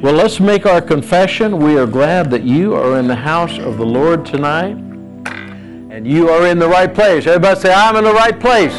Well, let's make our confession. We are glad that you are in the house of the Lord tonight. And you are in the right place. Everybody say, I'm in the right place.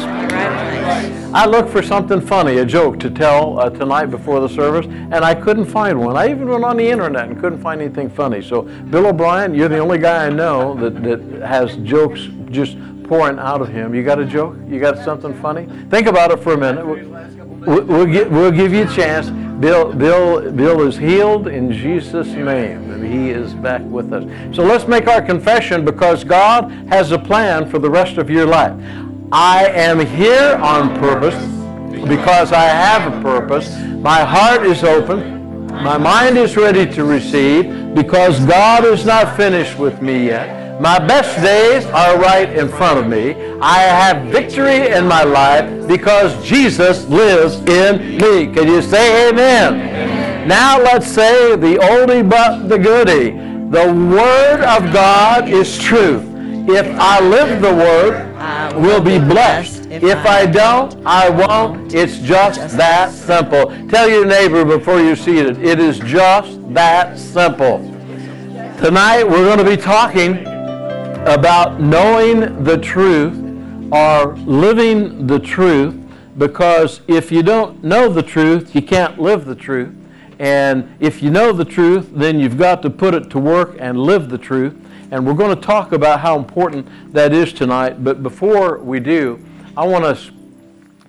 I looked for something funny, a joke to tell uh, tonight before the service, and I couldn't find one. I even went on the internet and couldn't find anything funny. So, Bill O'Brien, you're the only guy I know that, that has jokes just pouring out of him. You got a joke? You got something funny? Think about it for a minute. We'll, get, we'll give you a chance. Bill, Bill, Bill is healed in Jesus' name, and he is back with us. So let's make our confession because God has a plan for the rest of your life. I am here on purpose because I have a purpose. My heart is open. My mind is ready to receive because God is not finished with me yet. My best days are right in front of me. I have victory in my life because Jesus lives in me. Can you say amen? amen? Now let's say the oldie but the goodie. The Word of God is truth. If I live the Word, we'll be blessed. If I don't, I won't. It's just that simple. Tell your neighbor before you see it, it is just that simple. Tonight we're going to be talking about knowing the truth or living the truth because if you don't know the truth, you can't live the truth. And if you know the truth, then you've got to put it to work and live the truth. And we're going to talk about how important that is tonight. But before we do, I want us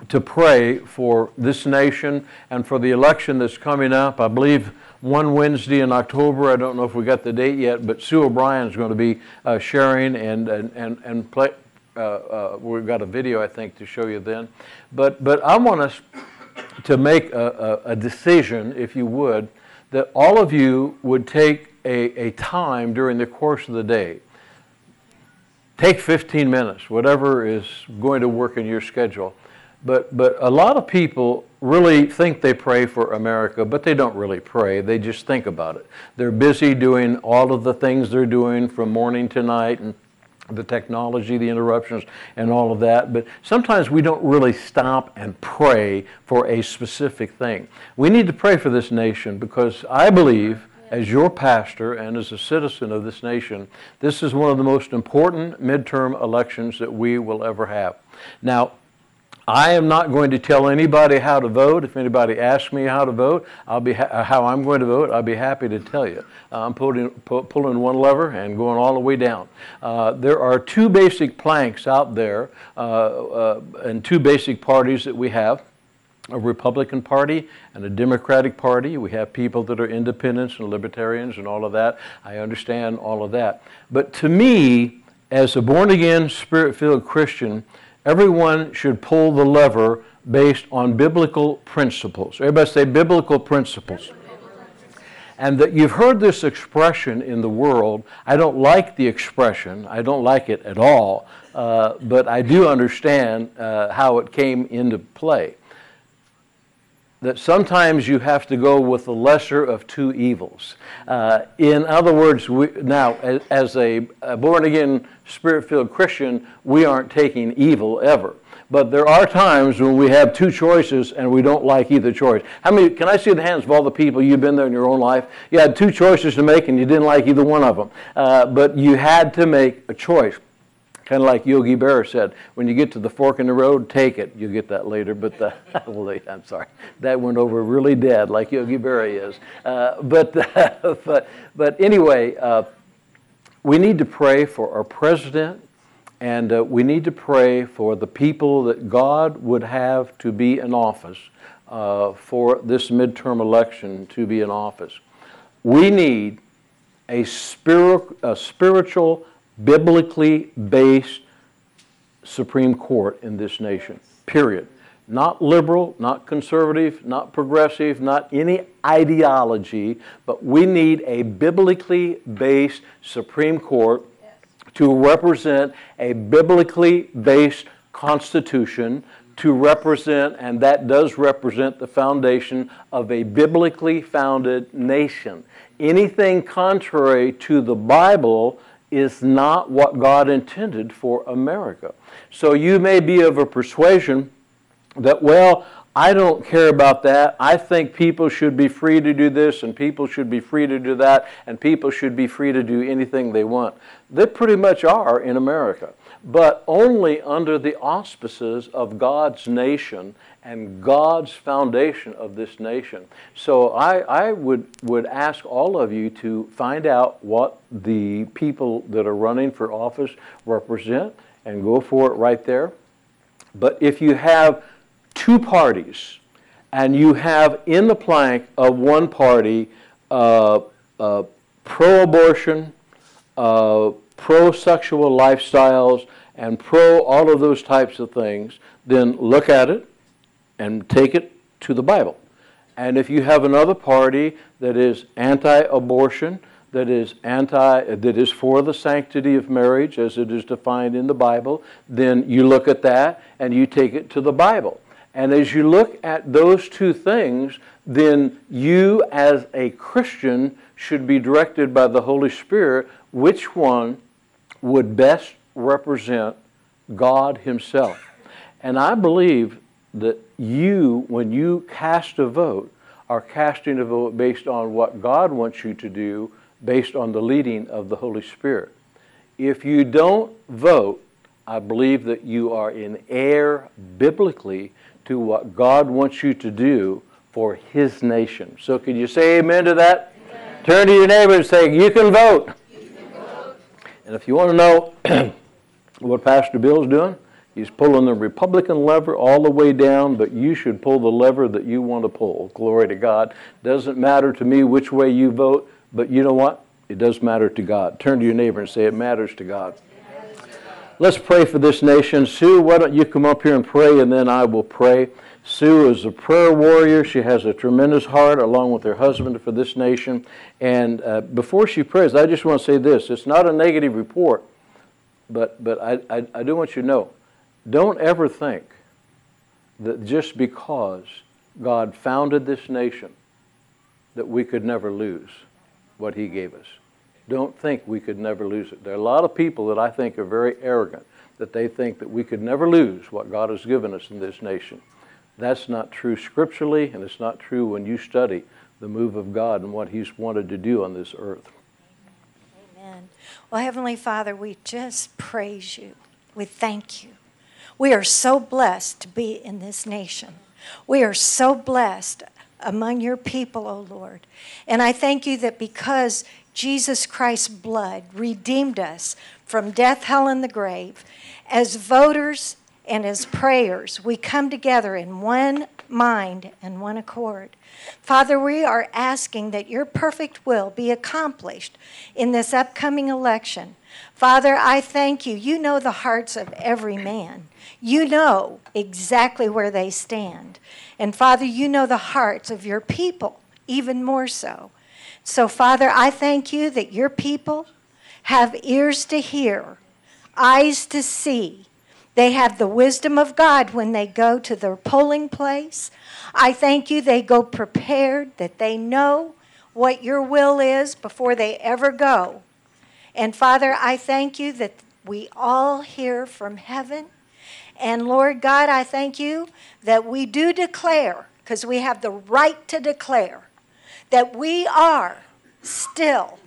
to pray for this nation and for the election that's coming up. I believe one Wednesday in October. I don't know if we got the date yet, but Sue O'Brien is going to be uh, sharing and and and, and play. Uh, uh, we've got a video, I think, to show you then. But but I want us to make a, a, a decision, if you would, that all of you would take a, a time during the course of the day. Take 15 minutes, whatever is going to work in your schedule. But, but a lot of people really think they pray for America, but they don't really pray. They just think about it. They're busy doing all of the things they're doing from morning to night and the technology, the interruptions, and all of that. But sometimes we don't really stop and pray for a specific thing. We need to pray for this nation because I believe, as your pastor and as a citizen of this nation, this is one of the most important midterm elections that we will ever have. Now, I am not going to tell anybody how to vote. If anybody asks me how to vote, I'll be ha- how I'm going to vote. I'll be happy to tell you. I'm pulling, pu- pulling one lever and going all the way down. Uh, there are two basic planks out there, uh, uh, and two basic parties that we have a Republican Party and a Democratic Party. We have people that are independents and libertarians and all of that. I understand all of that. But to me, as a born again, spirit filled Christian, everyone should pull the lever based on biblical principles. Everybody say biblical principles. And that you've heard this expression in the world. I don't like the expression, I don't like it at all, uh, but I do understand uh, how it came into play. That sometimes you have to go with the lesser of two evils. Uh, in other words, we, now, as, as a, born again spirit filled Christian, we aren't taking evil ever. But there are times when we have two choices and we don't like either choice. How many, can I see the hands of all the people you've been there in your own life? You had two choices to make and you didn't like either one of them. Uh, but you had to make a choice. Kind of like Yogi Berra said, when you get to the fork in the road, take it. You'll get that later, but the, I'm sorry. That went over really dead, like Yogi Berra is. Uh, but, but, but anyway, uh, we need to pray for our president, and uh, we need to pray for the people that God would have to be in office uh, for this midterm election to be in office. We need a, spirit, a spiritual, biblically based Supreme Court in this nation, period not liberal, not conservative, not progressive, not any ideology, but we need a biblically based Supreme Court to represent a biblically based Constitution, to represent, and that does represent the foundation of a biblically founded nation. Anything contrary to the Bible is not what God intended for America. So you may be of a persuasion that, well, I don't care about that. I think people should be free to do this and people should be free to do that and people should be free to do anything they want. They pretty much are in America, but only under the auspices of God's nation and God's foundation of this nation. So I, I would, would ask all of you to find out what the people that are running for office represent and go for it right there. But if you have two parties, and you have in the plank of one party uh, uh, pro abortion, uh, pro sexual lifestyles, and pro all of those types of things, then look at it and take it to the Bible. And if you have another party that is anti abortion, that is anti that is for the sanctity of marriage as it is defined in the Bible, then you look at that and you take it to the Bible. And as you look at those two things, then you as a Christian should be directed by the Holy Spirit which one would best represent God Himself. And I believe that you, when you cast a vote, are casting a vote based on what God wants you to do, based on the leading of the Holy Spirit. If you don't vote, I believe that you are in error biblically to what God wants you to do for His nation. So, can you say amen to that? Amen. Turn to your neighbor and say, You can vote. You can vote. And if you want to know what Pastor Bill's doing, he's pulling the Republican lever all the way down, but you should pull the lever that you want to pull. Glory to God. Doesn't matter to me which way you vote, but you know what? It does matter to God. Turn to your neighbor and say, It matters to God. Let's pray for this nation. Sue, why don't you come up here and pray, and then I will pray. Sue is a prayer warrior. She has a tremendous heart, along with her husband, for this nation. And uh, before she prays, I just want to say this it's not a negative report, but, but I, I, I do want you to know don't ever think that just because God founded this nation, that we could never lose what He gave us don't think we could never lose it. There are a lot of people that I think are very arrogant, that they think that we could never lose what God has given us in this nation. That's not true scripturally, and it's not true when you study the move of God and what He's wanted to do on this earth. Amen. Well, Heavenly Father, we just praise you. We thank you. We are so blessed to be in this nation. We are so blessed among your people, O oh Lord. And I thank you that because Jesus Christ's blood redeemed us from death, hell, and the grave. As voters and as prayers, we come together in one mind and one accord. Father, we are asking that your perfect will be accomplished in this upcoming election. Father, I thank you. You know the hearts of every man. You know exactly where they stand. And Father, you know the hearts of your people even more so. So, Father, I thank you that your people have ears to hear, eyes to see. They have the wisdom of God when they go to their polling place. I thank you they go prepared, that they know what your will is before they ever go. And Father, I thank you that we all hear from heaven. And Lord God, I thank you that we do declare, because we have the right to declare that we are still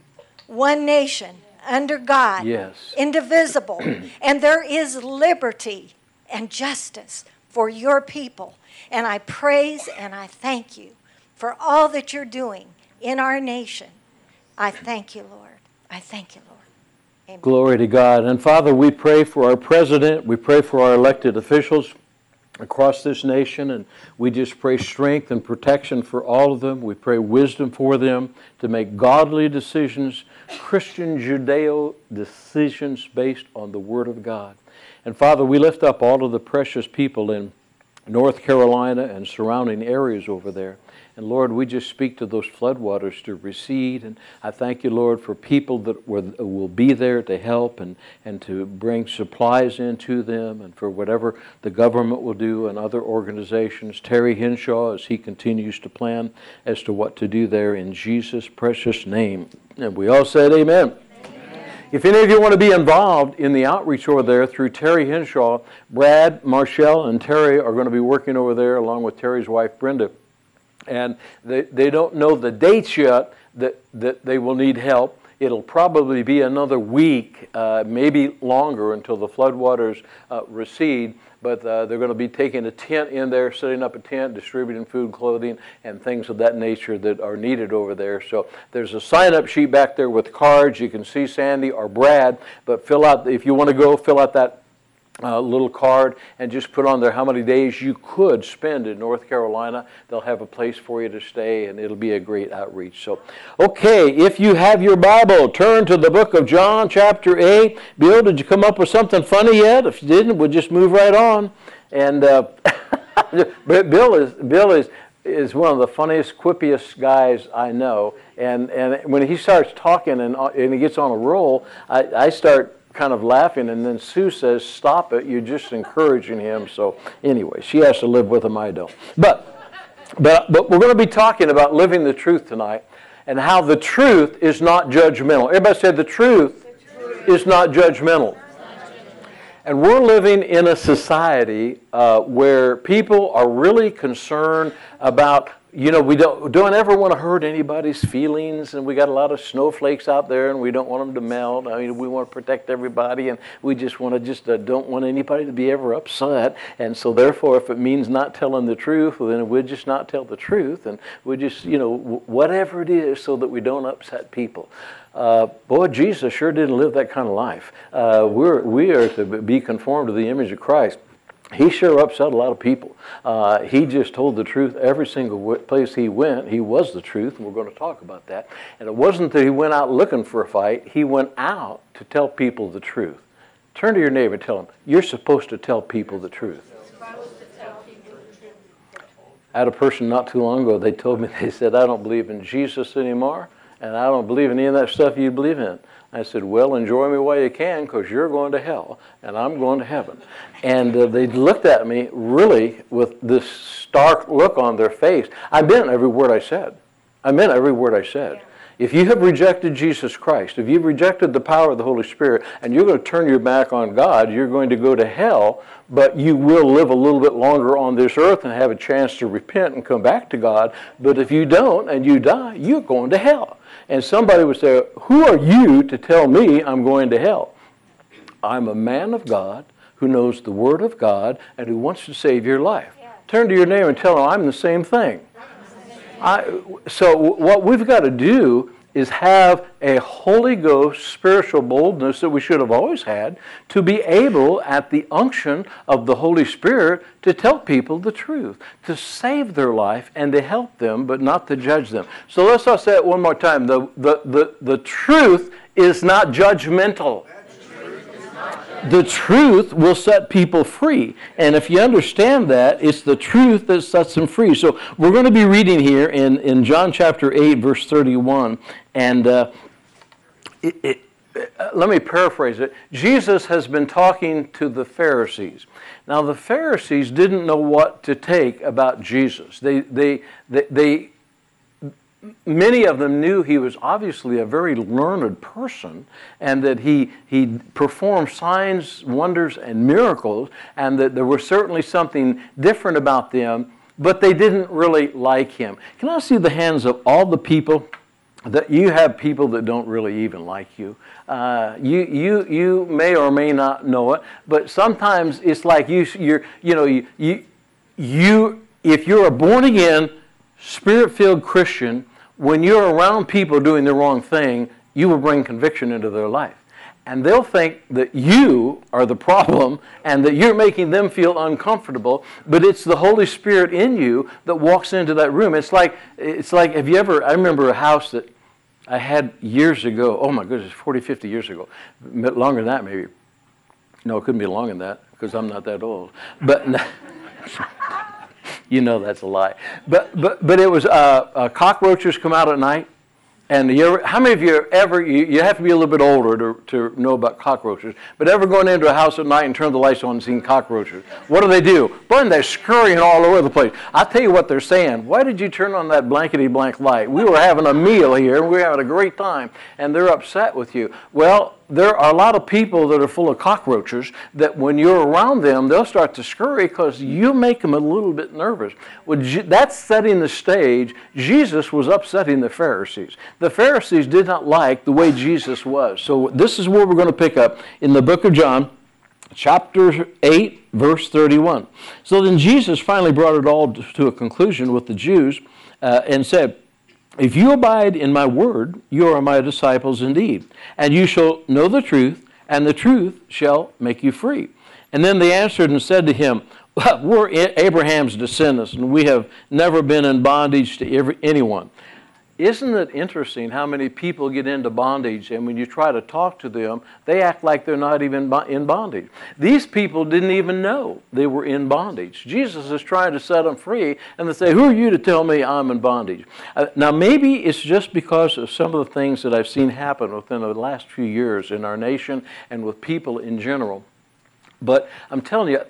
one nation under God, yes. indivisible, and there is liberty and justice for your people. And I praise and I thank you for all that you're doing in our nation. I thank you, Lord. I thank you, Lord. Amen. Glory to God. And Father, we pray for our president, we pray for our elected officials across this nation, and we just pray strength and protection for all of them. We pray wisdom for them to make godly decisions, Christian Judeo decisions based on the Word of God. And Father, we lift up all of the precious people in North Carolina and surrounding areas over there. And Lord, we just speak to those floodwaters to recede. And I thank you, Lord, for people that will be there to help and, and to bring supplies into them and for whatever the government will do and other organizations. Terry Henshaw, as he continues to plan as to what to do there in Jesus' precious name. And we all said, Amen. If any of you want to be involved in the outreach over there through Terry Henshaw, Brad, Marshall, and Terry are going to be working over there along with Terry's wife, Brenda. And they, they don't know the dates yet that, that they will need help. It'll probably be another week, uh, maybe longer, until the floodwaters uh, recede. But uh, they're going to be taking a tent in there, setting up a tent, distributing food, clothing, and things of that nature that are needed over there. So there's a sign-up sheet back there with cards. You can see Sandy or Brad, but fill out if you want to go, fill out that uh, little card and just put on there how many days you could spend in North Carolina. They'll have a place for you to stay, and it'll be a great outreach. So, okay, if you have your Bible, turn to the book of John, chapter 8. Bill, did you come up with something funny yet? If you didn't, we'll just move right on. And uh, Bill is Bill is is one of the funniest, quippiest guys I know. And and when he starts talking and, and he gets on a roll, I, I start kind of laughing, and then Sue says, Stop it, you're just encouraging him. So, anyway, she has to live with him, I don't. But, but, but we're going to be talking about living the truth tonight and how the truth is not judgmental. Everybody said the truth, the truth. is not judgmental. And we're living in a society uh, where people are really concerned about you know, we don't, don't ever want to hurt anybody's feelings, and we got a lot of snowflakes out there, and we don't want them to melt. I mean, we want to protect everybody, and we just want to just uh, don't want anybody to be ever upset. And so, therefore, if it means not telling the truth, then we'll just not tell the truth, and we just, you know, whatever it is, so that we don't upset people. Uh, boy, Jesus sure didn't live that kind of life. Uh, we're, we are to be conformed to the image of Christ he sure upset a lot of people. Uh, he just told the truth every single place he went. He was the truth, and we're going to talk about that. And it wasn't that he went out looking for a fight, he went out to tell people the truth. Turn to your neighbor and tell him, You're supposed to tell people the truth. I had a person not too long ago, they told me, they said, I don't believe in Jesus anymore, and I don't believe in any of that stuff you believe in. I said, Well, enjoy me while you can because you're going to hell and I'm going to heaven. And uh, they looked at me really with this stark look on their face. I meant every word I said. I meant every word I said. If you have rejected Jesus Christ, if you've rejected the power of the Holy Spirit, and you're going to turn your back on God, you're going to go to hell, but you will live a little bit longer on this earth and have a chance to repent and come back to God. But if you don't and you die, you're going to hell. And somebody would say, Who are you to tell me I'm going to hell? I'm a man of God who knows the Word of God and who wants to save your life. Yeah. Turn to your neighbor and tell them I'm the same thing. I, so, what we've got to do is have a Holy Ghost spiritual boldness that we should have always had to be able, at the unction of the Holy Spirit, to tell people the truth, to save their life and to help them, but not to judge them. So let's all say it one more time. The, the, the, the truth is not judgmental the truth will set people free. And if you understand that, it's the truth that sets them free. So we're going to be reading here in, in John chapter 8, verse 31. And uh, it, it, uh, let me paraphrase it. Jesus has been talking to the Pharisees. Now, the Pharisees didn't know what to take about Jesus. They, they, they, they many of them knew he was obviously a very learned person and that he, he performed signs, wonders, and miracles, and that there was certainly something different about them, but they didn't really like him. Can I see the hands of all the people? That you have people that don't really even like you. Uh, you, you, you may or may not know it, but sometimes it's like you, you're, you know, you, you, you if you're a born again, spirit filled Christian, when you're around people doing the wrong thing, you will bring conviction into their life. And they'll think that you are the problem and that you're making them feel uncomfortable, but it's the Holy Spirit in you that walks into that room. It's like, it's like have you ever, I remember a house that I had years ago, oh my goodness, 40, 50 years ago, longer than that maybe. No, it couldn't be longer than that because I'm not that old. But you know that's a lie. But but but it was uh, uh, cockroaches come out at night, and ever, how many of you ever you, you have to be a little bit older to, to know about cockroaches, but ever going into a house at night and turn the lights on and seen cockroaches? What do they do? Boy, they're scurrying all over the place. I tell you what they're saying. Why did you turn on that blankety blank light? We were having a meal here and we were having a great time, and they're upset with you. Well, there are a lot of people that are full of cockroaches that when you're around them, they'll start to scurry because you make them a little bit nervous. Well, that's setting the stage. Jesus was upsetting the Pharisees. The Pharisees did not like the way Jesus was. So this is where we're going to pick up in the book of John, chapter 8, verse 31. So then Jesus finally brought it all to a conclusion with the Jews uh, and said, if you abide in my word, you are my disciples indeed, and you shall know the truth, and the truth shall make you free. And then they answered and said to him, well, We're Abraham's descendants, and we have never been in bondage to anyone. Isn't it interesting how many people get into bondage and when you try to talk to them, they act like they're not even in bondage? These people didn't even know they were in bondage. Jesus is trying to set them free and they say, Who are you to tell me I'm in bondage? Uh, now, maybe it's just because of some of the things that I've seen happen within the last few years in our nation and with people in general. But I'm telling you,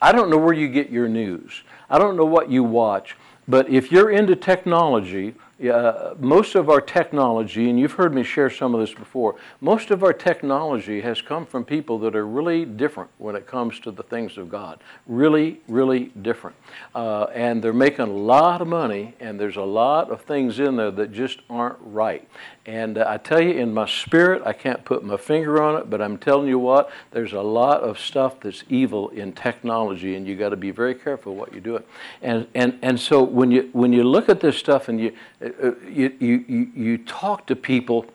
I don't know where you get your news, I don't know what you watch. But if you're into technology, yeah, most of our technology, and you've heard me share some of this before, most of our technology has come from people that are really different when it comes to the things of God. Really, really different. Uh, and they're making a lot of money, and there's a lot of things in there that just aren't right. And uh, I tell you, in my spirit, I can't put my finger on it, but I'm telling you what, there's a lot of stuff that's evil in technology, and you got to be very careful what you do it. And and and so when you when you look at this stuff and you uh, uh, you you you talk to people,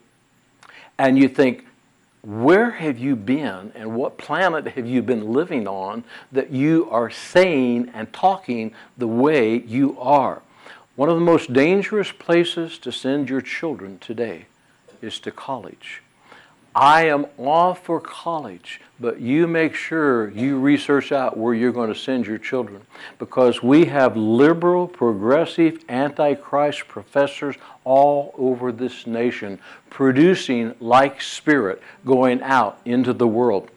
and you think, where have you been, and what planet have you been living on that you are saying and talking the way you are? One of the most dangerous places to send your children today is to college. I am all for college, but you make sure you research out where you're going to send your children because we have liberal, progressive, antichrist professors all over this nation producing like spirit going out into the world.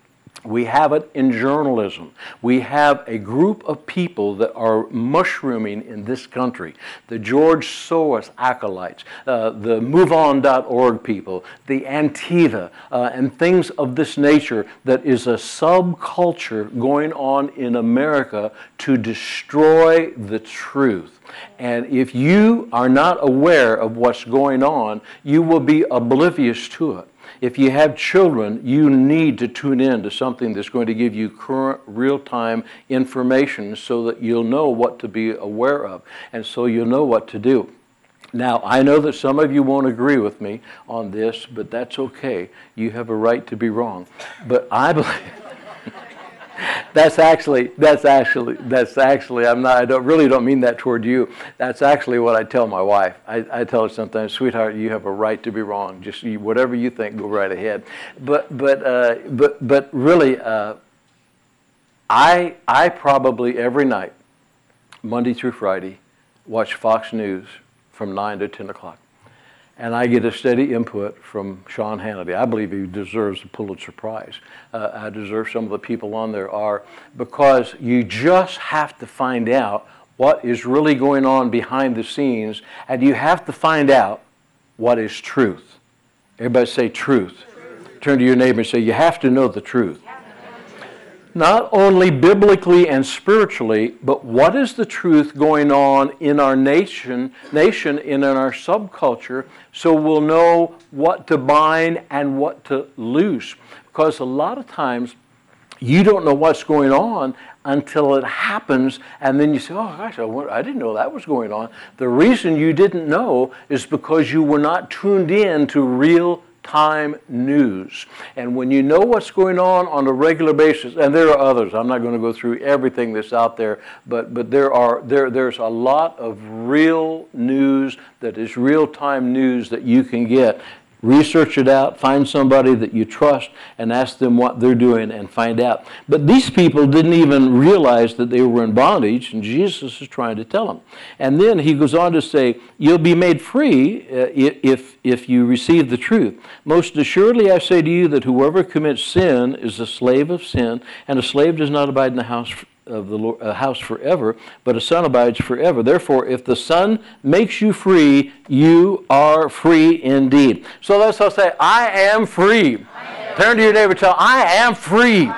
We have it in journalism. We have a group of people that are mushrooming in this country. The George Soros acolytes, uh, the MoveOn.org people, the Antifa, uh, and things of this nature that is a subculture going on in America to destroy the truth. And if you are not aware of what's going on, you will be oblivious to it if you have children, you need to tune in to something that's going to give you current, real time information so that you'll know what to be aware of and so you'll know what to do. Now, I know that some of you won't agree with me on this, but that's okay. You have a right to be wrong. But I believe that's actually that's actually that's actually I'm not I don't really don't mean that toward you. That's actually what I tell my wife. I, I tell her sometimes, sweetheart, you have a right to be wrong. Just you, whatever you think, go right ahead. But but uh, but but really, uh, I I probably every night, Monday through Friday, watch Fox News from nine to ten o'clock and I get a steady input from Sean Hannity. I believe he deserves a Pulitzer Prize. Uh, I deserve some of the people on there are because you just have to find out what is really going on behind the scenes, and you have to find out what is truth. Everybody say truth. truth. Turn to your neighbor and say, You have to know the truth not only biblically and spiritually, but what is the truth going on in our nation, nation and in our subculture, so we'll know what to bind and what to loose. Because a lot of times you don't know what's going on until it happens, and then you say, Oh gosh, I didn't know that was going on. The reason you didn't know is because you were not tuned in to real time news. And when you know what's going on on a regular basis, and there are others, I'm not going to go through everything that's out there, but, but there are, there, there's a lot of real news that is real time news that you can get research it out, find somebody that you trust, and ask them what they're doing and find out. But these people didn't even realize that they were in bondage, and Jesus is trying to tell them. And then he goes on to say, You'll be made free uh, if, if you receive the truth. Most assuredly, I say to you that whoever commits sin is a slave of sin, and a slave does not abide in the house of the Lord, house forever, but a son abides forever. Therefore, if the son makes you free, you are free indeed. So let's all say, I am free. I am Turn to your neighbor tell, I am free.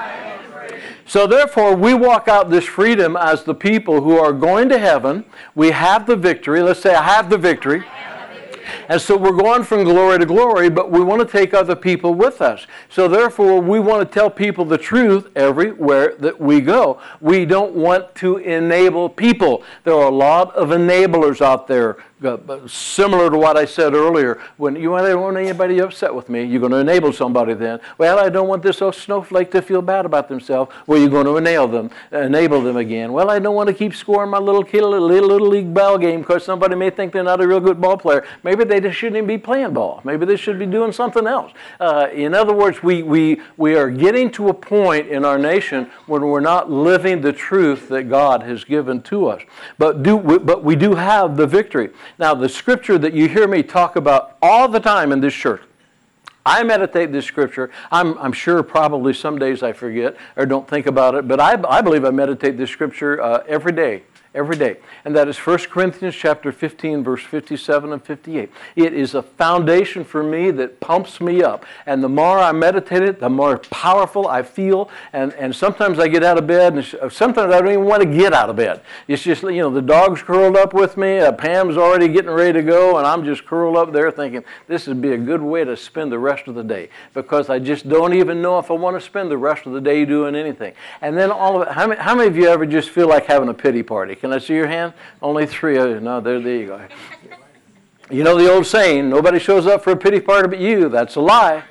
So therefore, we walk out this freedom as the people who are going to heaven. We have the victory. Let's say, I have the victory. And so we're going from glory to glory, but we want to take other people with us. So therefore, we want to tell people the truth everywhere that we go. We don't want to enable people. There are a lot of enablers out there uh, similar to what I said earlier. When you don't want anybody upset with me, you're going to enable somebody then. Well, I don't want this old snowflake to feel bad about themselves. Well, you're going to enable them, enable them again. Well, I don't want to keep scoring my little little, little league ball game because somebody may think they're not a real good ball player. Maybe they just shouldn't even be playing ball. Maybe they should be doing something else. Uh, in other words, we, we, we are getting to a point in our nation when we're not living the truth that God has given to us. But, do, but we do have the victory. Now, the scripture that you hear me talk about all the time in this church, I meditate this scripture. I'm, I'm sure probably some days I forget or don't think about it, but I, I believe I meditate this scripture uh, every day every day. And that is 1 Corinthians chapter 15 verse 57 and 58. It is a foundation for me that pumps me up. And the more I meditate it, the more powerful I feel. And, and sometimes I get out of bed and sometimes I don't even want to get out of bed. It's just, you know, the dog's curled up with me, uh, Pam's already getting ready to go, and I'm just curled up there thinking this would be a good way to spend the rest of the day because I just don't even know if I want to spend the rest of the day doing anything. And then all of it, how many, how many of you ever just feel like having a pity party? Can I see your hand? Only three of you. No, there, there you go. You know the old saying, nobody shows up for a pity party but you. That's a lie.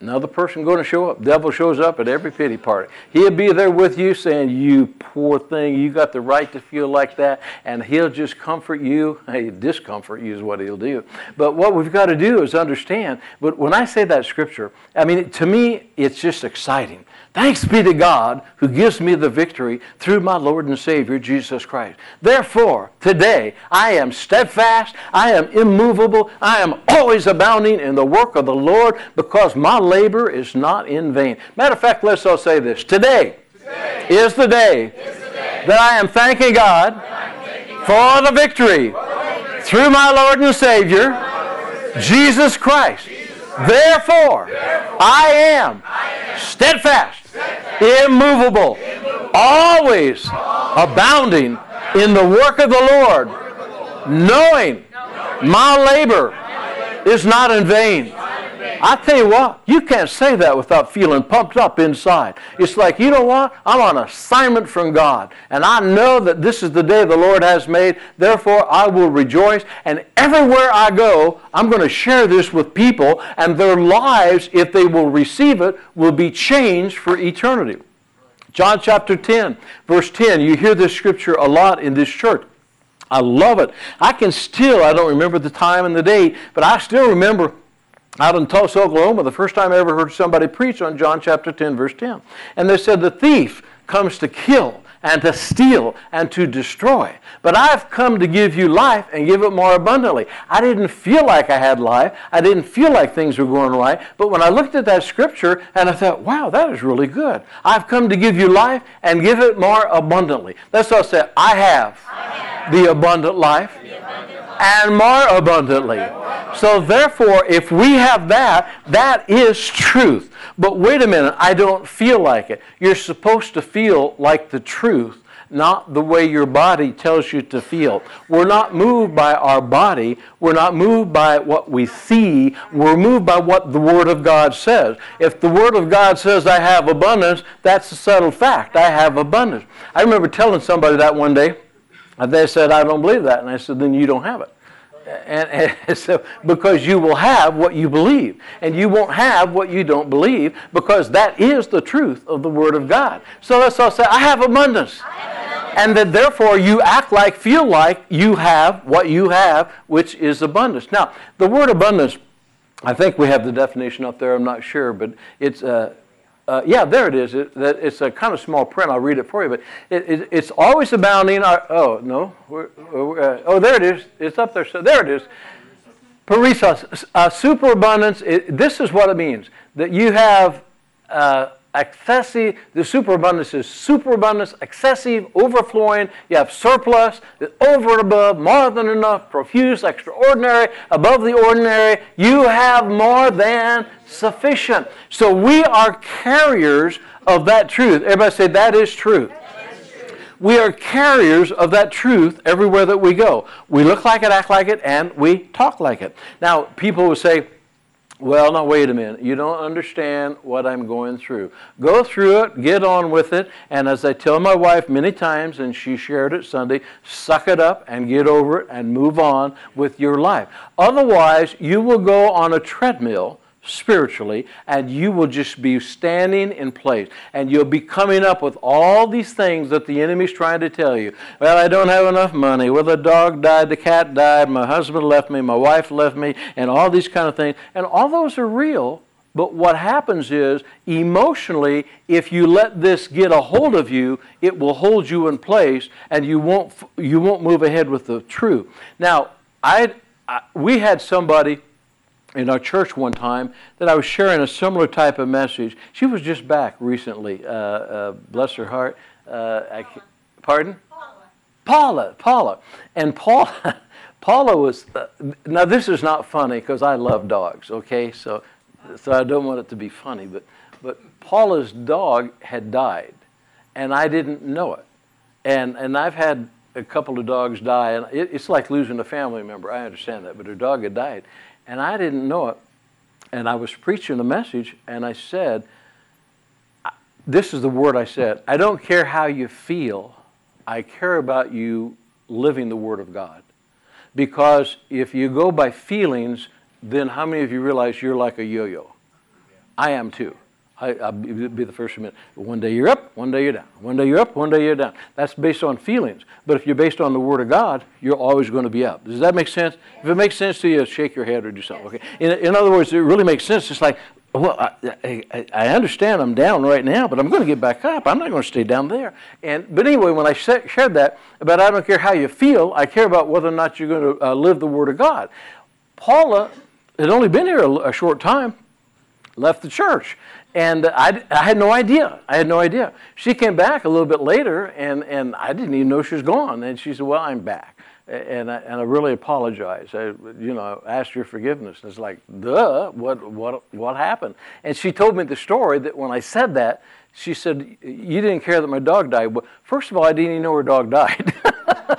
Another person going to show up. Devil shows up at every pity party. He'll be there with you saying, You poor thing, you got the right to feel like that. And he'll just comfort you. Hey, discomfort you is what he'll do. But what we've got to do is understand. But when I say that scripture, I mean, to me, it's just exciting. Thanks be to God who gives me the victory through my Lord and Savior, Jesus Christ. Therefore, today, I am steadfast, I am immovable, I am always abounding in the work of the Lord because my labor is not in vain. Matter of fact, let's all say this. Today, today is, the day, is the day that I am thanking God, thanking God for the victory, for the victory through my Lord and Savior, Lord Jesus Christ. Jesus Christ. Therefore, Therefore I, am I am steadfast immovable, always abounding in the work of the Lord, knowing my labor is not in vain. I tell you what, you can't say that without feeling pumped up inside. It's like, you know what? I'm on assignment from God, and I know that this is the day the Lord has made. Therefore, I will rejoice. And everywhere I go, I'm going to share this with people, and their lives, if they will receive it, will be changed for eternity. John chapter 10, verse 10. You hear this scripture a lot in this church. I love it. I can still, I don't remember the time and the date, but I still remember out in Tulsa, Oklahoma, the first time I ever heard somebody preach on John chapter 10, verse 10. And they said, The thief comes to kill and to steal and to destroy. But I've come to give you life and give it more abundantly. I didn't feel like I had life. I didn't feel like things were going right. But when I looked at that scripture and I thought, wow, that is really good. I've come to give you life and give it more abundantly. That's what I said. I have, I have the abundant life and more abundantly. So, therefore, if we have that, that is truth. But wait a minute, I don't feel like it. You're supposed to feel like the truth, not the way your body tells you to feel. We're not moved by our body. We're not moved by what we see. We're moved by what the Word of God says. If the Word of God says I have abundance, that's a settled fact. I have abundance. I remember telling somebody that one day. And they said, I don't believe that. And I said, then you don't have it. And, and, so because you will have what you believe and you won't have what you don't believe because that is the truth of the word of god so let's all say i abundance, I have abundance. and that therefore you act like feel like you have what you have which is abundance now the word abundance i think we have the definition up there i'm not sure but it's uh, uh, yeah, there it is. It, it's a kind of small print. I'll read it for you. But it, it, it's always abounding. Our, oh, no. We're, we're, uh, oh, there it is. It's up there. So there it is. Perissos, uh, superabundance. This is what it means that you have uh, excessive, the superabundance is superabundance, excessive, overflowing. You have surplus, over and above, more than enough, profuse, extraordinary, above the ordinary. You have more than sufficient. So we are carriers of that truth. Everybody say, that is truth. We are carriers of that truth everywhere that we go. We look like it, act like it, and we talk like it. Now, people will say, well, now wait a minute. You don't understand what I'm going through. Go through it, get on with it, and as I tell my wife many times, and she shared it Sunday, suck it up and get over it and move on with your life. Otherwise, you will go on a treadmill spiritually, and you will just be standing in place. And you'll be coming up with all these things that the enemy's trying to tell you. Well, I don't have enough money. Well, the dog died, the cat died, my husband left me, my wife left me, and all these kind of things. And all those are real. But what happens is, emotionally, if you let this get a hold of you, it will hold you in place, and you won't you won't move ahead with the truth. Now, I, I we had somebody in our church one time that I was sharing a similar type of message. She was just back recently. Uh, uh, bless her heart. Uh, I, pardon? Paula. Paula. Paula. And Paula, Paula was. Uh, now this is not funny because I love dogs. Okay, so so I don't want it to be funny, but but Paula's dog had died, and I didn't know it. And and I've had a couple of dogs die, and it, it's like losing a family member. I understand that, but her dog had died and I didn't know it. And I was preaching the message, and I said, This is the word I said. I don't care how you feel, I care about you living the Word of God. Because if you go by feelings, then how many of you realize you're like a yo yo? I am too. I, will be the first to admit. One day you're up, one day you're down. One day you're up, one day you're down. That's based on feelings. But if you're based on the Word of God, you're always going to be up. Does that make sense? If it makes sense to you, shake your head or do something. Okay. In, in other words, it really makes sense. It's like, well, I, I, I, understand I'm down right now, but I'm going to get back up. I'm not going to stay down there. And but anyway, when I shared that about I don't care how you feel, I care about whether or not you're going to uh, live the Word of God. Paula had only been here a, a short time, left the church. And I, I had no idea. I had no idea. She came back a little bit later, and, and I didn't even know she was gone. And she said, Well, I'm back. And I, and I really apologize. I, you know, I asked your forgiveness. And it's like, duh, what, what, what happened? And she told me the story that when I said that, she said, You didn't care that my dog died. Well, first of all, I didn't even know her dog died.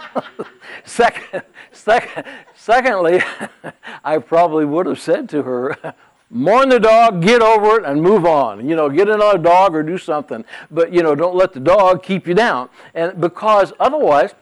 second, second, secondly, I probably would have said to her, Mourn the dog, get over it, and move on. You know, get another dog or do something. But, you know, don't let the dog keep you down. And because otherwise,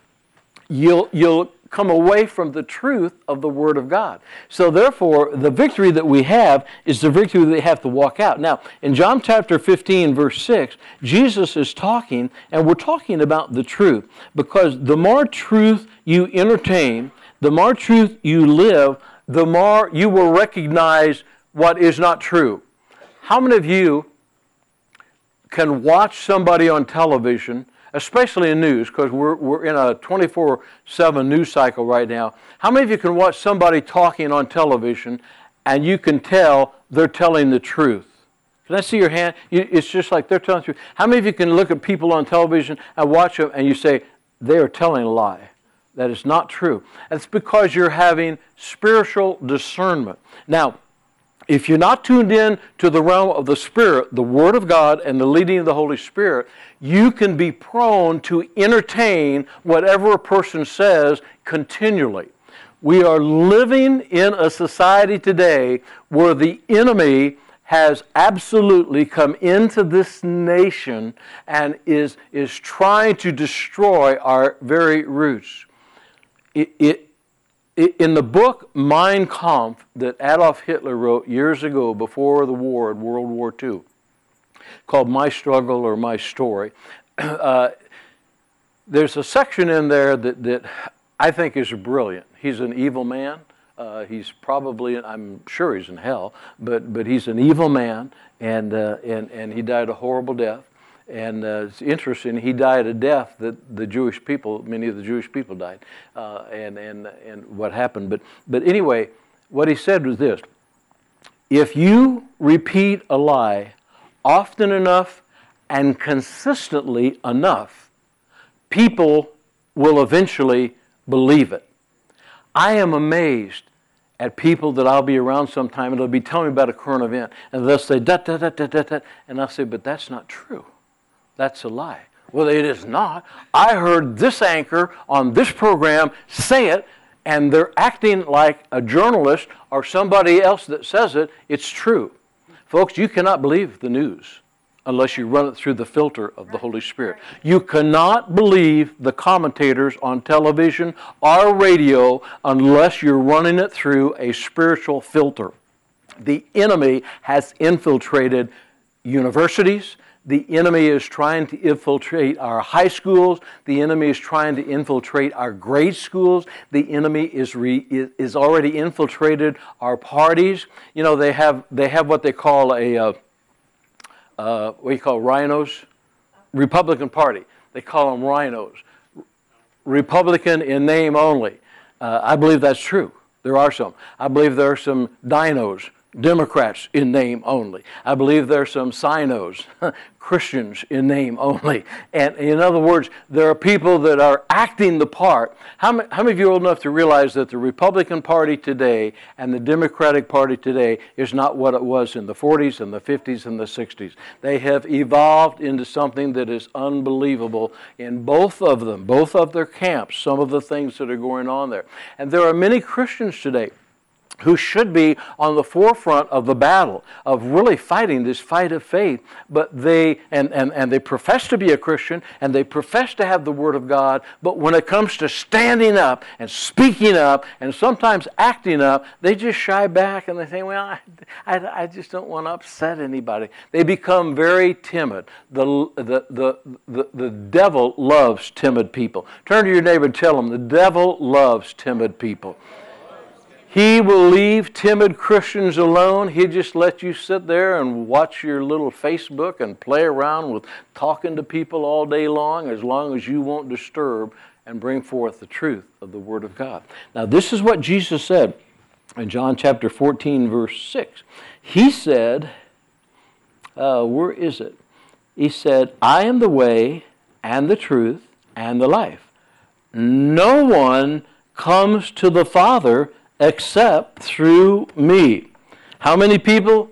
you'll, you'll come away from the truth of the Word of God. So, therefore, the victory that we have is the victory that we have to walk out. Now, in John chapter 15, verse 6, Jesus is talking, and we're talking about the truth. Because the more truth you entertain, the more truth you live, the more you will recognize what is not true. How many of you can watch somebody on television, especially in news, because we're, we're in a 24 7 news cycle right now? How many of you can watch somebody talking on television and you can tell they're telling the truth? Can I see your hand? It's just like they're telling the truth. How many of you can look at people on television and watch them and you say, they are telling a lie? That is not true. That's because you're having spiritual discernment. Now, if you're not tuned in to the realm of the Spirit, the Word of God, and the leading of the Holy Spirit, you can be prone to entertain whatever a person says continually. We are living in a society today where the enemy has absolutely come into this nation and is, is trying to destroy our very roots. It, it, in the book Mein Kampf that Adolf Hitler wrote years ago before the war in World War II, called My Struggle or My Story, uh, there's a section in there that, that I think is brilliant. He's an evil man. Uh, he's probably, I'm sure he's in hell, but, but he's an evil man, and, uh, and, and he died a horrible death. And uh, it's interesting, he died a death that the Jewish people, many of the Jewish people died, uh, and, and, and what happened. But, but anyway, what he said was this If you repeat a lie often enough and consistently enough, people will eventually believe it. I am amazed at people that I'll be around sometime and they'll be telling me about a current event and they'll say, da, da, da, da, da, da, and I'll say, but that's not true. That's a lie. Well, it is not. I heard this anchor on this program say it, and they're acting like a journalist or somebody else that says it. It's true. Folks, you cannot believe the news unless you run it through the filter of the Holy Spirit. You cannot believe the commentators on television or radio unless you're running it through a spiritual filter. The enemy has infiltrated universities. The enemy is trying to infiltrate our high schools. The enemy is trying to infiltrate our grade schools. The enemy is, re, is already infiltrated our parties. You know, they have, they have what they call a, uh, uh, what do you call RINOs? Republican Party. They call them RINOs. Republican in name only. Uh, I believe that's true. There are some. I believe there are some DINOs Democrats in name only. I believe there are some CINOs, Christians in name only. And in other words, there are people that are acting the part. How many, how many of you are old enough to realize that the Republican Party today and the Democratic Party today is not what it was in the 40s and the 50s and the 60s? They have evolved into something that is unbelievable in both of them, both of their camps, some of the things that are going on there. And there are many Christians today who should be on the forefront of the battle of really fighting this fight of faith. But they and, and, and they profess to be a christian and they profess to have the word of god but when it comes to standing up and speaking up and sometimes acting up they just shy back and they say well i, I, I just don't want to upset anybody. They become very timid. The, the, the, the, the devil loves timid people. Turn to your neighbor and tell them the devil loves timid people he will leave timid Christians alone. He'll just let you sit there and watch your little Facebook and play around with talking to people all day long as long as you won't disturb and bring forth the truth of the Word of God. Now, this is what Jesus said in John chapter 14, verse 6. He said, uh, Where is it? He said, I am the way and the truth and the life. No one comes to the Father except through me. How many people?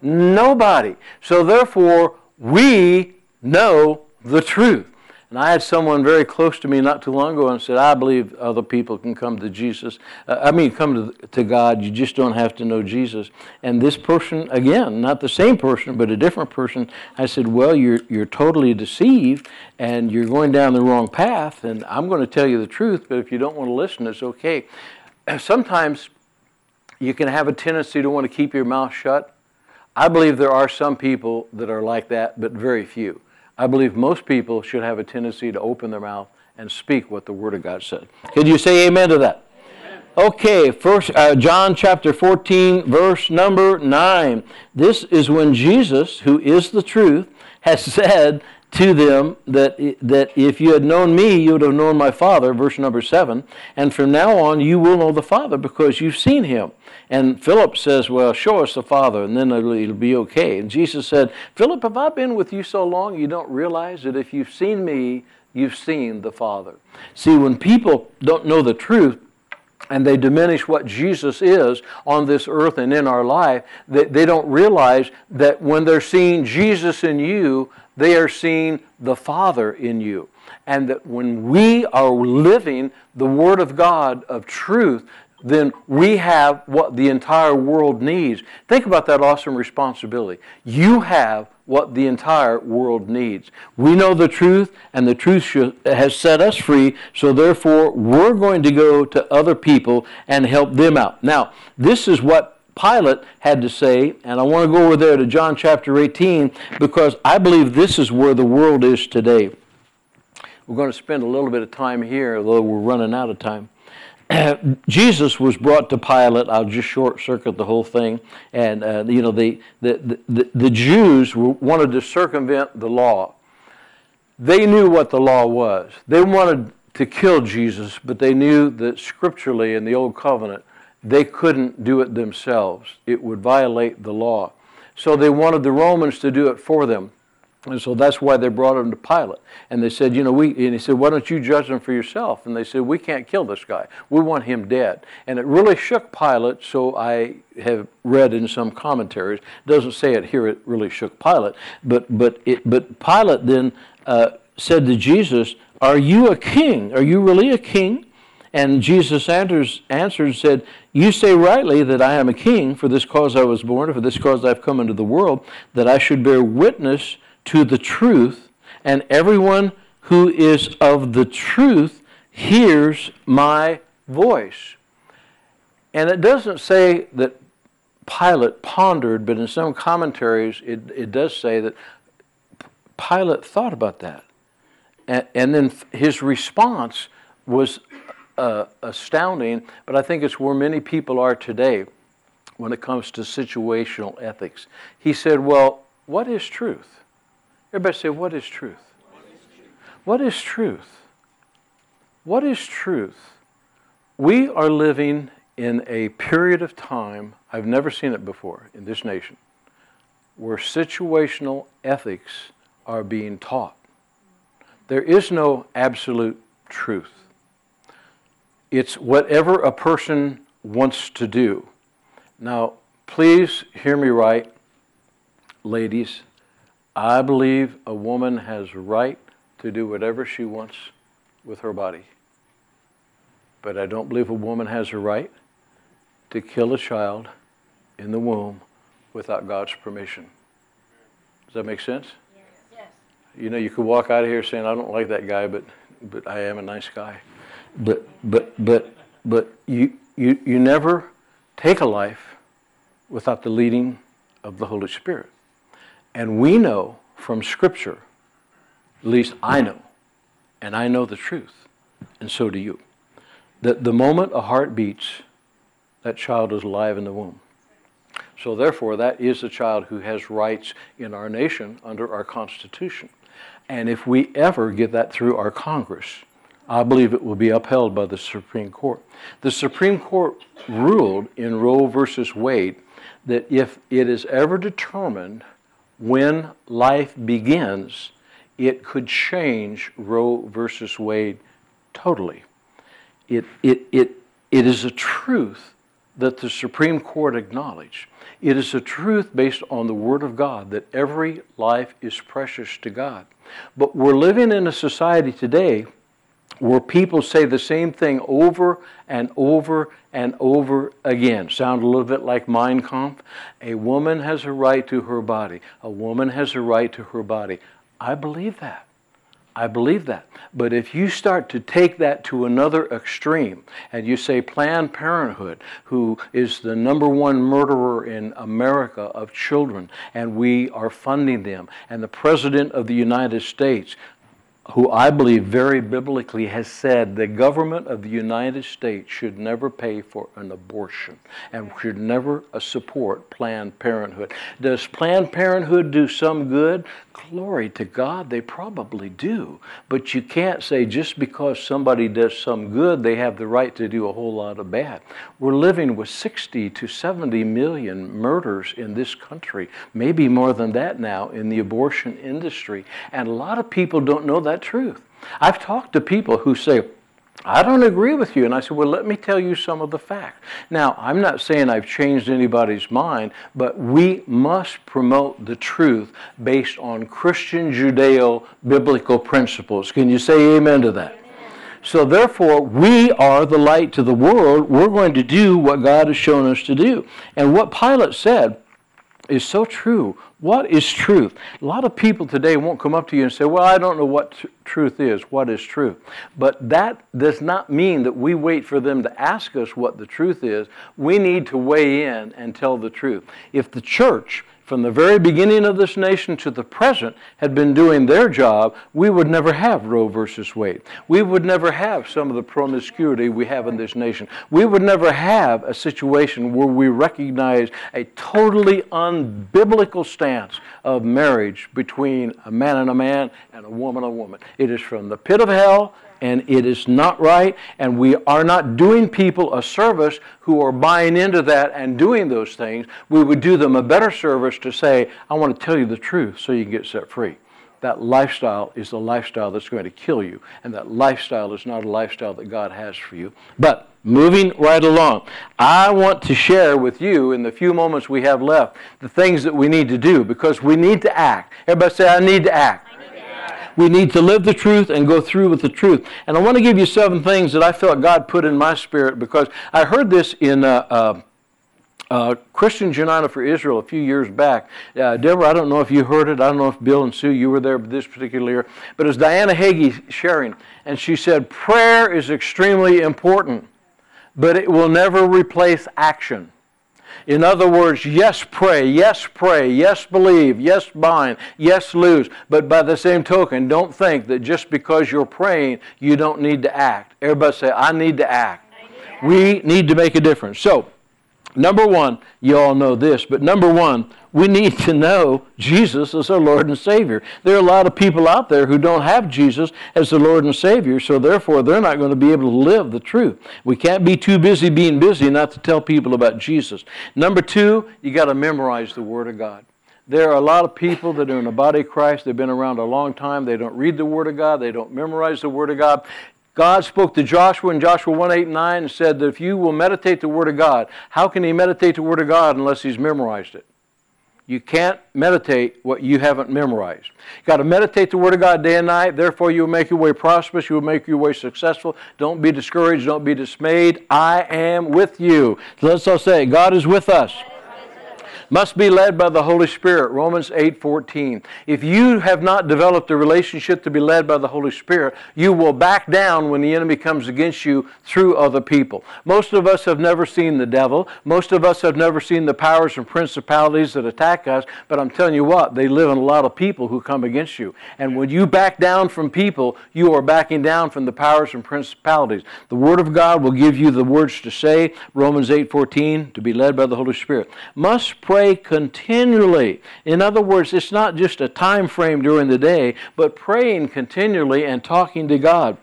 Nobody. So therefore, we know the truth. And I had someone very close to me not too long ago and said, I believe other people can come to Jesus. Uh, I mean, come to, to God. You just don't have to know Jesus. And this person, again, not the same person, but a different person, I said, Well, you're, you're totally deceived and you're going down the wrong path. And I'm going to tell you the truth, but if you don't want to listen, it's okay. Sometimes you can have a tendency to want to keep your mouth shut. I believe there are some people that are like that, but very few. I believe most people should have a tendency to open their mouth and speak what the Word of God said. Can you say amen to that? Okay, first uh, John chapter 14, verse number 9. This is when Jesus, who is the truth, has said to them that, that if you had known me, you would have known my Father, verse number 7. And from now on, you will know the Father because you've seen him. And Philip says, Well, show us the Father, and then it'll, it'll be okay. And Jesus said, Philip, have I been with you so long you don't realize that if you've seen me, you've seen the Father? See, when people don't know the truth, and they diminish what Jesus is on this earth and in our life, they, they don't realize that when they're seeing Jesus in you, they are seeing the Father in you. And that when we are living the Word of God of truth, then we have what the entire world needs. Think about that awesome responsibility. You have what the entire world needs. We know the truth, and the truth has set us free, so therefore we're going to go to other people and help them out. Now, this is what Pilate had to say, and I want to go over there to John chapter 18 because I believe this is where the world is today. We're going to spend a little bit of time here, although we're running out of time. Jesus was brought to Pilate. I'll just short circuit the whole thing. And, uh, you know, the, the, the, the Jews wanted to circumvent the law. They knew what the law was. They wanted to kill Jesus, but they knew that scripturally in the Old Covenant, they couldn't do it themselves. It would violate the law. So they wanted the Romans to do it for them. And so that's why they brought him to Pilate. And they said, you know, we, and he said, why don't you judge him for yourself? And they said, we can't kill this guy. We want him dead. And it really shook Pilate, so I have read in some commentaries. It doesn't say it here, it really shook Pilate. But, but, it, but Pilate then uh, said to Jesus, Are you a king? Are you really a king? And Jesus answers, answered and said, You say rightly that I am a king, for this cause I was born, for this cause I've come into the world, that I should bear witness to the truth, and everyone who is of the truth hears my voice. And it doesn't say that Pilate pondered, but in some commentaries it, it does say that Pilate thought about that. And, and then his response was uh, astounding, but I think it's where many people are today when it comes to situational ethics. He said, Well, what is truth? Everybody say, What is truth? What is truth? What is truth? We are living in a period of time, I've never seen it before in this nation, where situational ethics are being taught. There is no absolute truth. It's whatever a person wants to do. Now, please hear me right, ladies. I believe a woman has right to do whatever she wants with her body. But I don't believe a woman has a right to kill a child in the womb without God's permission. Does that make sense? Yes. You know, you could walk out of here saying, I don't like that guy, but, but I am a nice guy. But but but but you you you never take a life without the leading of the Holy Spirit. And we know from Scripture, at least I know, and I know the truth, and so do you, that the moment a heart beats, that child is alive in the womb. So, therefore, that is a child who has rights in our nation under our Constitution. And if we ever get that through our Congress, I believe it will be upheld by the Supreme Court. The Supreme Court ruled in Roe versus Wade that if it is ever determined when life begins, it could change Roe versus Wade totally. It, it, it, it is a truth that the Supreme Court acknowledged. It is a truth based on the Word of God that every life is precious to God. But we're living in a society today where people say the same thing over and over and over again. Sound a little bit like Mein Kampf? A woman has a right to her body. A woman has a right to her body. I believe that. I believe that. But if you start to take that to another extreme and you say Planned Parenthood, who is the number one murderer in America of children, and we are funding them, and the President of the United States who I believe very biblically has said the government of the United States should never pay for an abortion and should never support Planned Parenthood. Does Planned Parenthood do some good? Glory to God, they probably do. But you can't say just because somebody does some good, they have the right to do a whole lot of bad. We're living with 60 to 70 million murders in this country, maybe more than that now in the abortion industry. And a lot of people don't know that truth. I've talked to people who say, I don't agree with you. And I said, Well, let me tell you some of the facts. Now, I'm not saying I've changed anybody's mind, but we must promote the truth based on Christian Judeo biblical principles. Can you say amen to that? So, therefore, we are the light to the world. We're going to do what God has shown us to do. And what Pilate said is so true. What is truth? A lot of people today won't come up to you and say, Well, I don't know what t- truth is. What is truth? But that does not mean that we wait for them to ask us what the truth is. We need to weigh in and tell the truth. If the church from the very beginning of this nation to the present had been doing their job, we would never have Roe versus Wade. We would never have some of the promiscuity we have in this nation. We would never have a situation where we recognize a totally unbiblical stance of marriage between a man and a man and a woman and a woman. It is from the pit of hell and it is not right, and we are not doing people a service who are buying into that and doing those things. We would do them a better service to say, I want to tell you the truth so you can get set free. that lifestyle is the lifestyle that's going to kill you. And that lifestyle is not a lifestyle that God has for you. But moving right along, I want to share with you in the few moments we have left the things that we need to do because we need to act. Everybody say, I need to act. We need to live the truth and go through with the truth. And I want to give you seven things that I felt God put in my spirit because I heard this in. Uh, uh, uh, for Israel a few years back. Uh, Deborah, I don't know if you heard it. I don't know if Bill and Sue, you were there this particular year. But it was Diana Hagee sharing, and she said, Prayer is extremely important, but it will never replace action. In other words, yes, pray, yes, pray, yes, believe, yes, bind, yes, lose. But by the same token, don't think that just because you're praying, you don't need to act. Everybody say, I need to act. Need to act. We need to make a difference. So, Number one, you all know this, but number one, we need to know Jesus as our Lord and Savior. There are a lot of people out there who don't have Jesus as the Lord and Savior, so therefore they're not going to be able to live the truth. We can't be too busy being busy not to tell people about Jesus. Number two, you got to memorize the Word of God. There are a lot of people that are in the body of Christ. They've been around a long time. They don't read the Word of God. They don't memorize the Word of God. God spoke to Joshua in Joshua 1 8 and 9 and said that if you will meditate the Word of God, how can he meditate the Word of God unless he's memorized it? You can't meditate what you haven't memorized. You've got to meditate the Word of God day and night. Therefore, you will make your way prosperous. You will make your way successful. Don't be discouraged. Don't be dismayed. I am with you. So let's all say, God is with us must be led by the Holy Spirit. Romans 8:14. If you have not developed a relationship to be led by the Holy Spirit, you will back down when the enemy comes against you through other people. Most of us have never seen the devil. Most of us have never seen the powers and principalities that attack us, but I'm telling you what, they live in a lot of people who come against you. And when you back down from people, you are backing down from the powers and principalities. The word of God will give you the words to say, Romans 8:14, to be led by the Holy Spirit. Must pray pray continually. In other words, it's not just a time frame during the day, but praying continually and talking to God.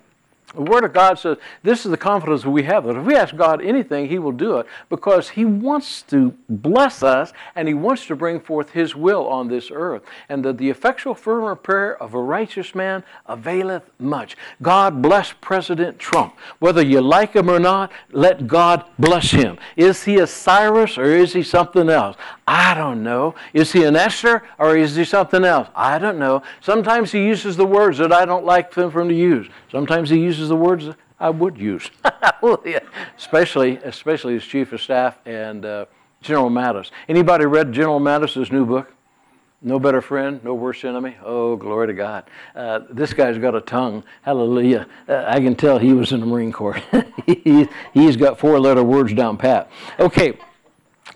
The Word of God says this is the confidence we have that if we ask God anything, He will do it because He wants to bless us and He wants to bring forth His will on this earth. And that the effectual, fervent prayer of a righteous man availeth much. God bless President Trump. Whether you like him or not, let God bless him. Is he a Cyrus or is he something else? I don't know. Is he an Esther or is he something else? I don't know. Sometimes he uses the words that I don't like for him to use. Sometimes he uses the words I would use. especially, especially as chief of staff and uh, General Mattis. Anybody read General Mattis's new book? No better friend, no worse enemy. Oh, glory to God. Uh, this guy's got a tongue. Hallelujah. Uh, I can tell he was in the Marine Corps. he, he's got four letter words down pat. Okay.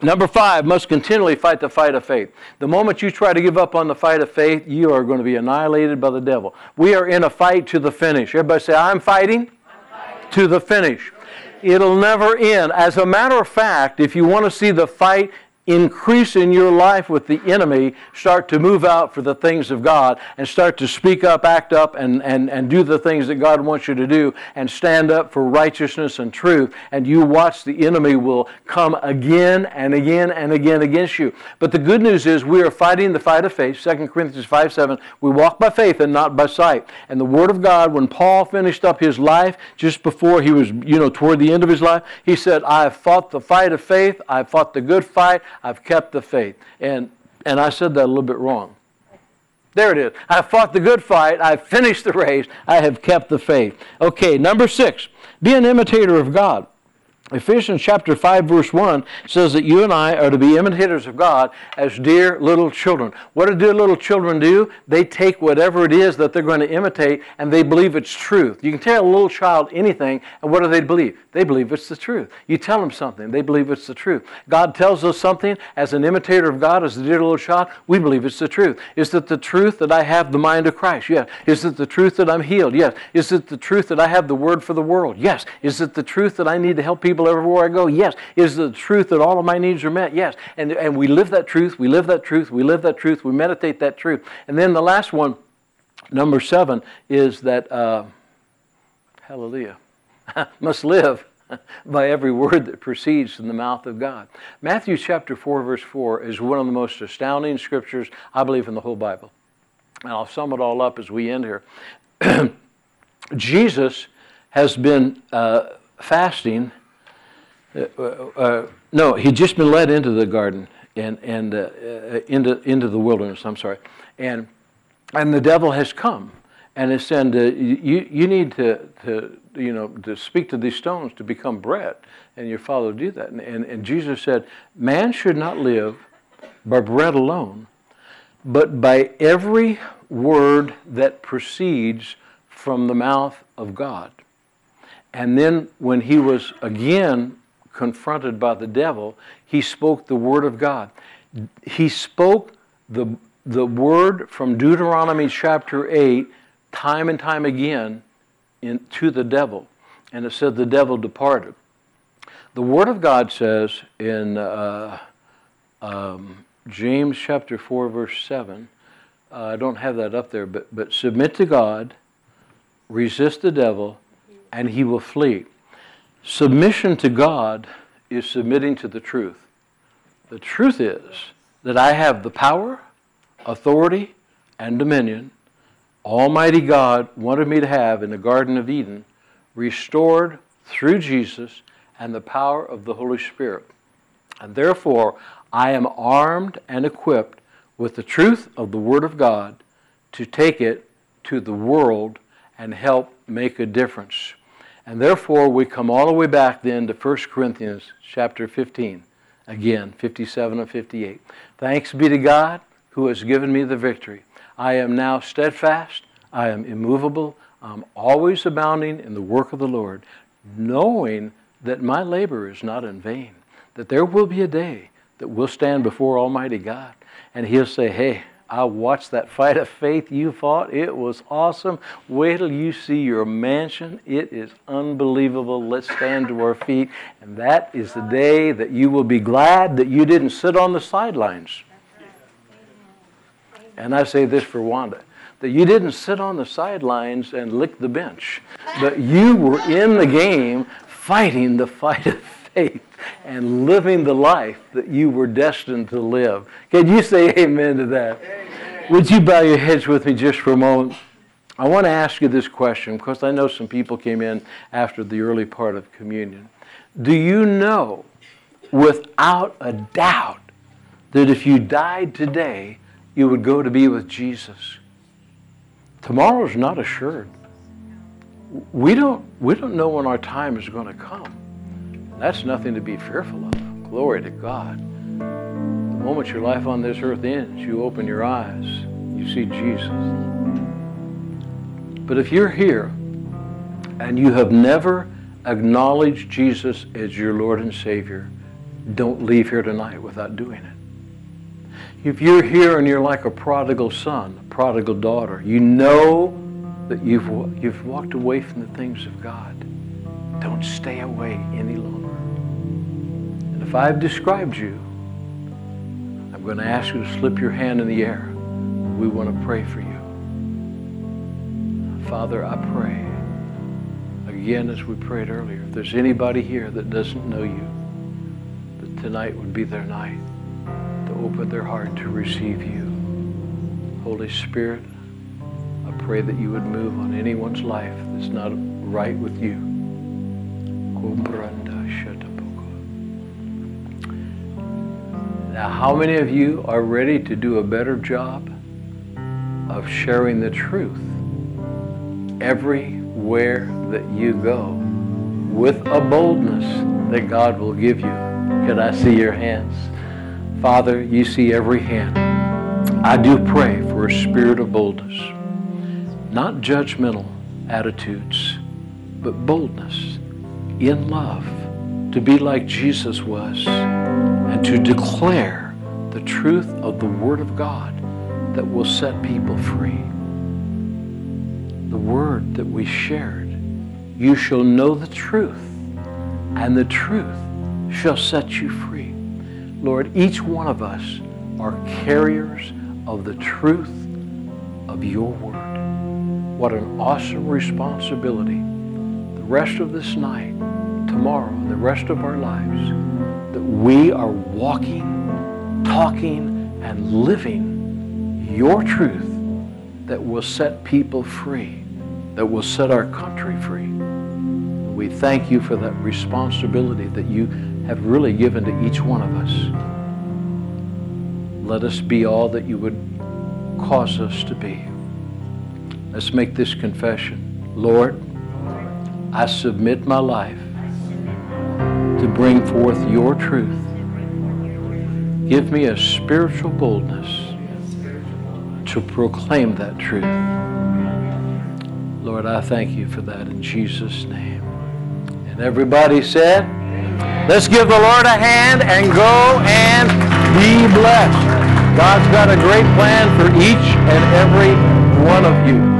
Number five, must continually fight the fight of faith. The moment you try to give up on the fight of faith, you are going to be annihilated by the devil. We are in a fight to the finish. Everybody say, I'm fighting, I'm fighting. to the finish. It'll never end. As a matter of fact, if you want to see the fight increase in your life with the enemy, start to move out for the things of God and start to speak up, act up, and, and, and do the things that God wants you to do and stand up for righteousness and truth. And you watch the enemy will come again and again and again against you. But the good news is we are fighting the fight of faith. 2 Corinthians 5 7. We walk by faith and not by sight. And the Word of God, when Paul finished up his life, just before he was, you know, toward the end of his life, he said, I have fought the fight of faith, I've fought the good fight, I've kept the faith. And, and I said that a little bit wrong. There it is. I fought the good fight. I've finished the race. I have kept the faith. Okay, number six, be an imitator of God. Ephesians chapter 5 verse 1 says that you and I are to be imitators of God as dear little children. What do dear little children do? They take whatever it is that they're going to imitate and they believe it's truth. You can tell a little child anything and what do they believe? They believe it's the truth. You tell them something, they believe it's the truth. God tells us something as an imitator of God, as a dear little child, we believe it's the truth. Is it the truth that I have the mind of Christ? Yes. Is it the truth that I'm healed? Yes. Is it the truth that I have the word for the world? Yes. Is it the truth that I need to help people people everywhere I go? Yes. Is the truth that all of my needs are met? Yes. And, and we live that truth, we live that truth, we live that truth, we meditate that truth. And then the last one, number seven, is that, uh, hallelujah, must live by every word that proceeds from the mouth of God. Matthew chapter 4, verse 4 is one of the most astounding scriptures, I believe, in the whole Bible. and I'll sum it all up as we end here. Jesus has been uh, fasting. Uh, uh, no, he'd just been led into the garden and, and uh, uh, into, into the wilderness, I'm sorry. And, and the devil has come and has said, uh, you, you need to, to, you know, to speak to these stones to become bread. And your father will do that. And, and, and Jesus said, man should not live by bread alone, but by every word that proceeds from the mouth of God. And then when he was again confronted by the devil, he spoke the word of God. He spoke the, the word from Deuteronomy chapter 8 time and time again in, to the devil. And it said the devil departed. The word of God says in uh, um, James chapter 4, verse 7, uh, I don't have that up there, but, but submit to God, resist the devil, and he will flee. Submission to God is submitting to the truth. The truth is that I have the power, authority, and dominion Almighty God wanted me to have in the Garden of Eden restored through Jesus and the power of the Holy Spirit. And therefore, I am armed and equipped with the truth of the Word of God to take it to the world and help make a difference. And therefore, we come all the way back then to 1 Corinthians chapter 15. Again, 57 and 58. Thanks be to God who has given me the victory. I am now steadfast, I am immovable, I'm always abounding in the work of the Lord, knowing that my labor is not in vain, that there will be a day that we'll stand before Almighty God and He'll say, Hey, I watched that fight of faith you fought. It was awesome. Wait till you see your mansion. It is unbelievable. Let's stand to our feet. And that is the day that you will be glad that you didn't sit on the sidelines. And I say this for Wanda that you didn't sit on the sidelines and lick the bench, but you were in the game fighting the fight of faith and living the life that you were destined to live. Can you say amen to that? Amen. Would you bow your heads with me just for a moment? I want to ask you this question because I know some people came in after the early part of communion. Do you know without a doubt that if you died today, you would go to be with Jesus. Tomorrow's not assured. We don't, we don't know when our time is going to come. That's nothing to be fearful of. Glory to God. The moment your life on this earth ends, you open your eyes, you see Jesus. But if you're here and you have never acknowledged Jesus as your Lord and Savior, don't leave here tonight without doing it. If you're here and you're like a prodigal son, a prodigal daughter, you know that you've, you've walked away from the things of God. Don't stay away any longer. If I've described you, I'm going to ask you to slip your hand in the air. We want to pray for you. Father, I pray, again as we prayed earlier, if there's anybody here that doesn't know you, that tonight would be their night to open their heart to receive you. Holy Spirit, I pray that you would move on anyone's life that's not right with you. Now, how many of you are ready to do a better job of sharing the truth everywhere that you go with a boldness that God will give you? Can I see your hands? Father, you see every hand. I do pray for a spirit of boldness, not judgmental attitudes, but boldness in love to be like Jesus was to declare the truth of the Word of God that will set people free. The Word that we shared, you shall know the truth, and the truth shall set you free. Lord, each one of us are carriers of the truth of your word. What an awesome responsibility. The rest of this night, tomorrow, the rest of our lives, that we are walking, talking, and living your truth that will set people free, that will set our country free. We thank you for that responsibility that you have really given to each one of us. Let us be all that you would cause us to be. Let's make this confession. Lord, I submit my life to bring forth your truth. Give me a spiritual boldness to proclaim that truth. Lord, I thank you for that in Jesus' name. And everybody said, let's give the Lord a hand and go and be blessed. God's got a great plan for each and every one of you.